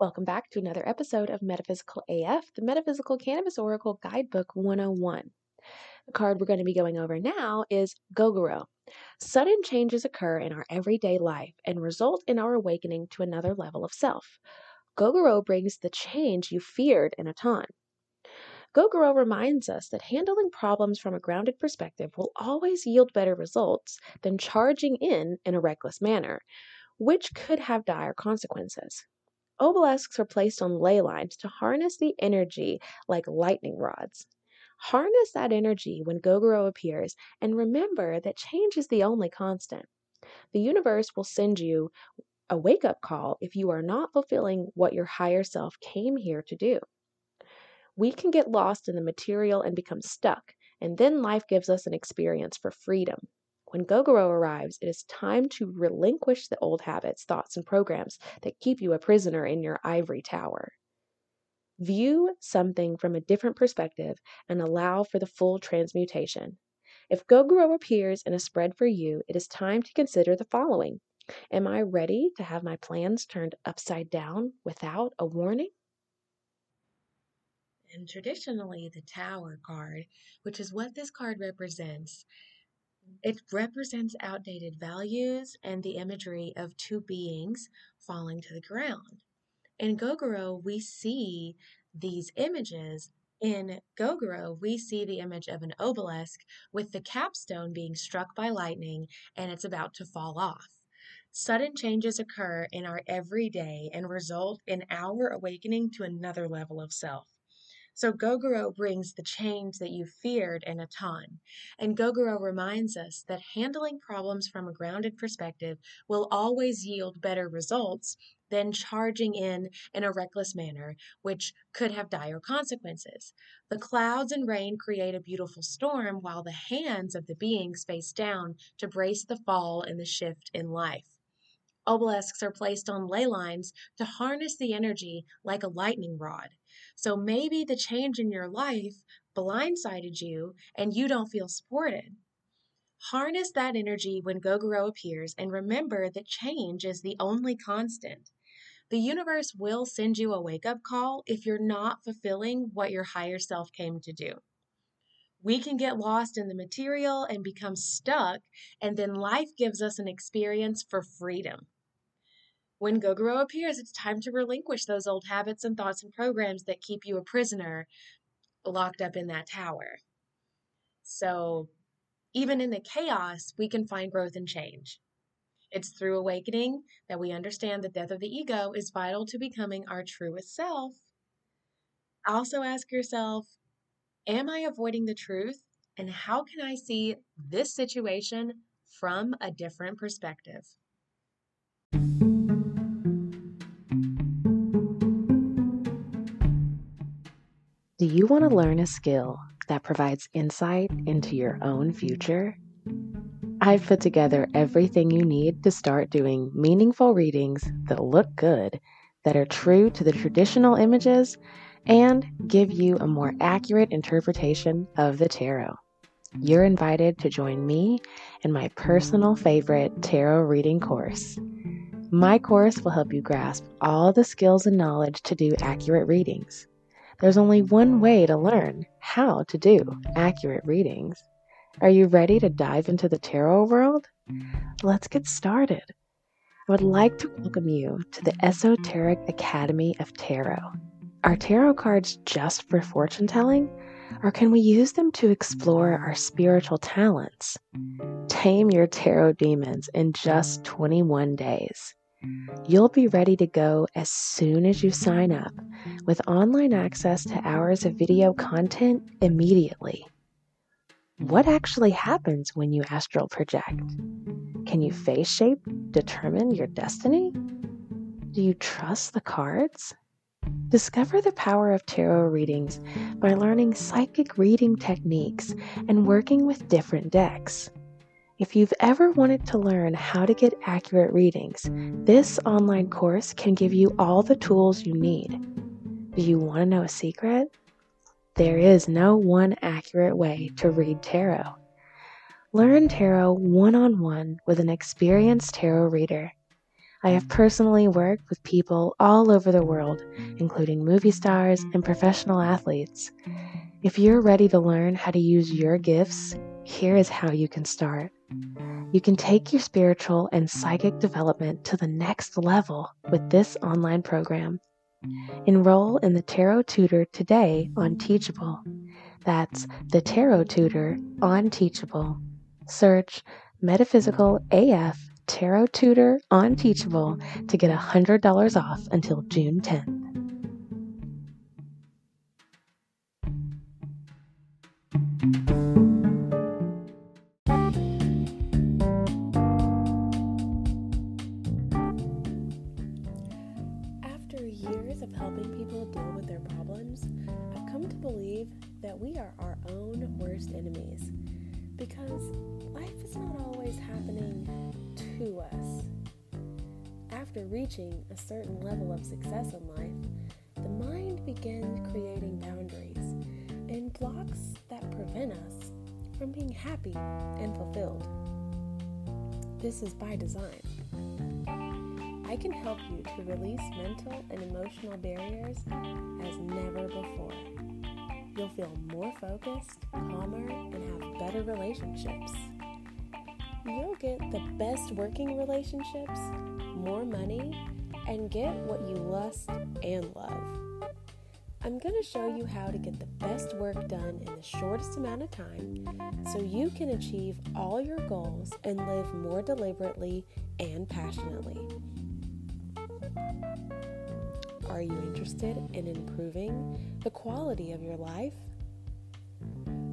Welcome back to another episode of Metaphysical AF, the Metaphysical Cannabis Oracle Guidebook 101. The card we're going to be going over now is Gogoro. Sudden changes occur in our everyday life and result in our awakening to another level of self. Gogoro brings the change you feared in Etan. Gogoro reminds us that handling problems from a grounded perspective will always yield better results than charging in in a reckless manner, which could have dire consequences. Obelisks are placed on ley lines to harness the energy like lightning rods. Harness that energy when Gogoro appears and remember that change is the only constant. The universe will send you a wake up call if you are not fulfilling what your higher self came here to do. We can get lost in the material and become stuck, and then life gives us an experience for freedom. When Gogoro arrives, it is time to relinquish the old habits, thoughts, and programs that keep you a prisoner in your ivory tower. View something from a different perspective and allow for the full transmutation. If Gogoro appears in a spread for you, it is time to consider the following Am I ready to have my plans turned upside down without a warning? And traditionally, the Tower card, which is what this card represents, it represents outdated values and the imagery of two beings falling to the ground. In Gogoro, we see these images. In Gogoro, we see the image of an obelisk with the capstone being struck by lightning and it's about to fall off. Sudden changes occur in our everyday and result in our awakening to another level of self. So Gogoro brings the change that you feared in Etan. And Gogoro reminds us that handling problems from a grounded perspective will always yield better results than charging in in a reckless manner, which could have dire consequences. The clouds and rain create a beautiful storm, while the hands of the beings face down to brace the fall and the shift in life. Obelisks are placed on ley lines to harness the energy like a lightning rod. So maybe the change in your life blindsided you and you don't feel supported. Harness that energy when Gogoro appears and remember that change is the only constant. The universe will send you a wake up call if you're not fulfilling what your higher self came to do. We can get lost in the material and become stuck, and then life gives us an experience for freedom. When Gogoro appears, it's time to relinquish those old habits and thoughts and programs that keep you a prisoner locked up in that tower. So, even in the chaos, we can find growth and change. It's through awakening that we understand the death of the ego is vital to becoming our truest self. Also, ask yourself Am I avoiding the truth? And how can I see this situation from a different perspective? Do you want to mm. learn a skill that provides insight into your own future? I've put together everything you need to start doing meaningful readings that look good, that are true to the traditional images, and give you a more accurate interpretation of the tarot. you're invited to join me in my personal favorite tarot reading course. My course will help you grasp all the skills and knowledge to do accurate readings. There's only one way to learn how to do accurate readings. Are you ready to dive into the tarot world? Let's get started. I would like to welcome you to the Esoteric Academy of Tarot. Are tarot cards just for fortune telling? Or can we use them to explore our spiritual talents? Tame your tarot demons in just 21 days. You'll be ready to go as soon as you sign up with online access to hours of video content immediately. What actually happens when you astral project? Can you face shape determine your destiny? Do you trust the cards? Discover the power of tarot readings by learning psychic reading techniques and working with different decks. If you've ever wanted to learn how to get accurate readings, this online course can give you all the tools you need. Do you want to know a secret? There is no one accurate way to read tarot. Learn tarot one on one with an experienced tarot reader. I have personally worked with people all over the world, including movie stars and professional athletes. If you're ready to learn how to use your gifts, here is how you can start. You can take your spiritual and psychic development to the next level with this online program. Enroll in the Tarot Tutor today on Teachable. That's the Tarot Tutor on Teachable. Search Metaphysical AF Tarot Tutor on Teachable to get $100 off until June 10th. We are our own worst enemies because life is not always happening to us. After reaching a certain level of success in life, the mind begins creating boundaries and blocks that prevent us from being happy and fulfilled. This is by design. I can help you to release mental and emotional barriers as never before. You'll feel more focused, calmer, and have better relationships. You'll get the best working relationships, more money, and get what you lust and love. I'm going to show you how to get the best work done in the shortest amount of time so you can achieve all your goals and live more deliberately and passionately. Are you interested in improving the quality of your life?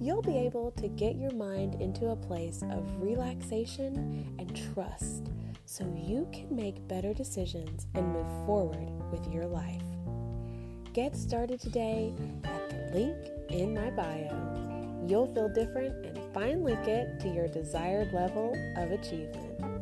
You'll be able to get your mind into a place of relaxation and trust so you can make better decisions and move forward with your life. Get started today at the link in my bio. You'll feel different and finally get to your desired level of achievement.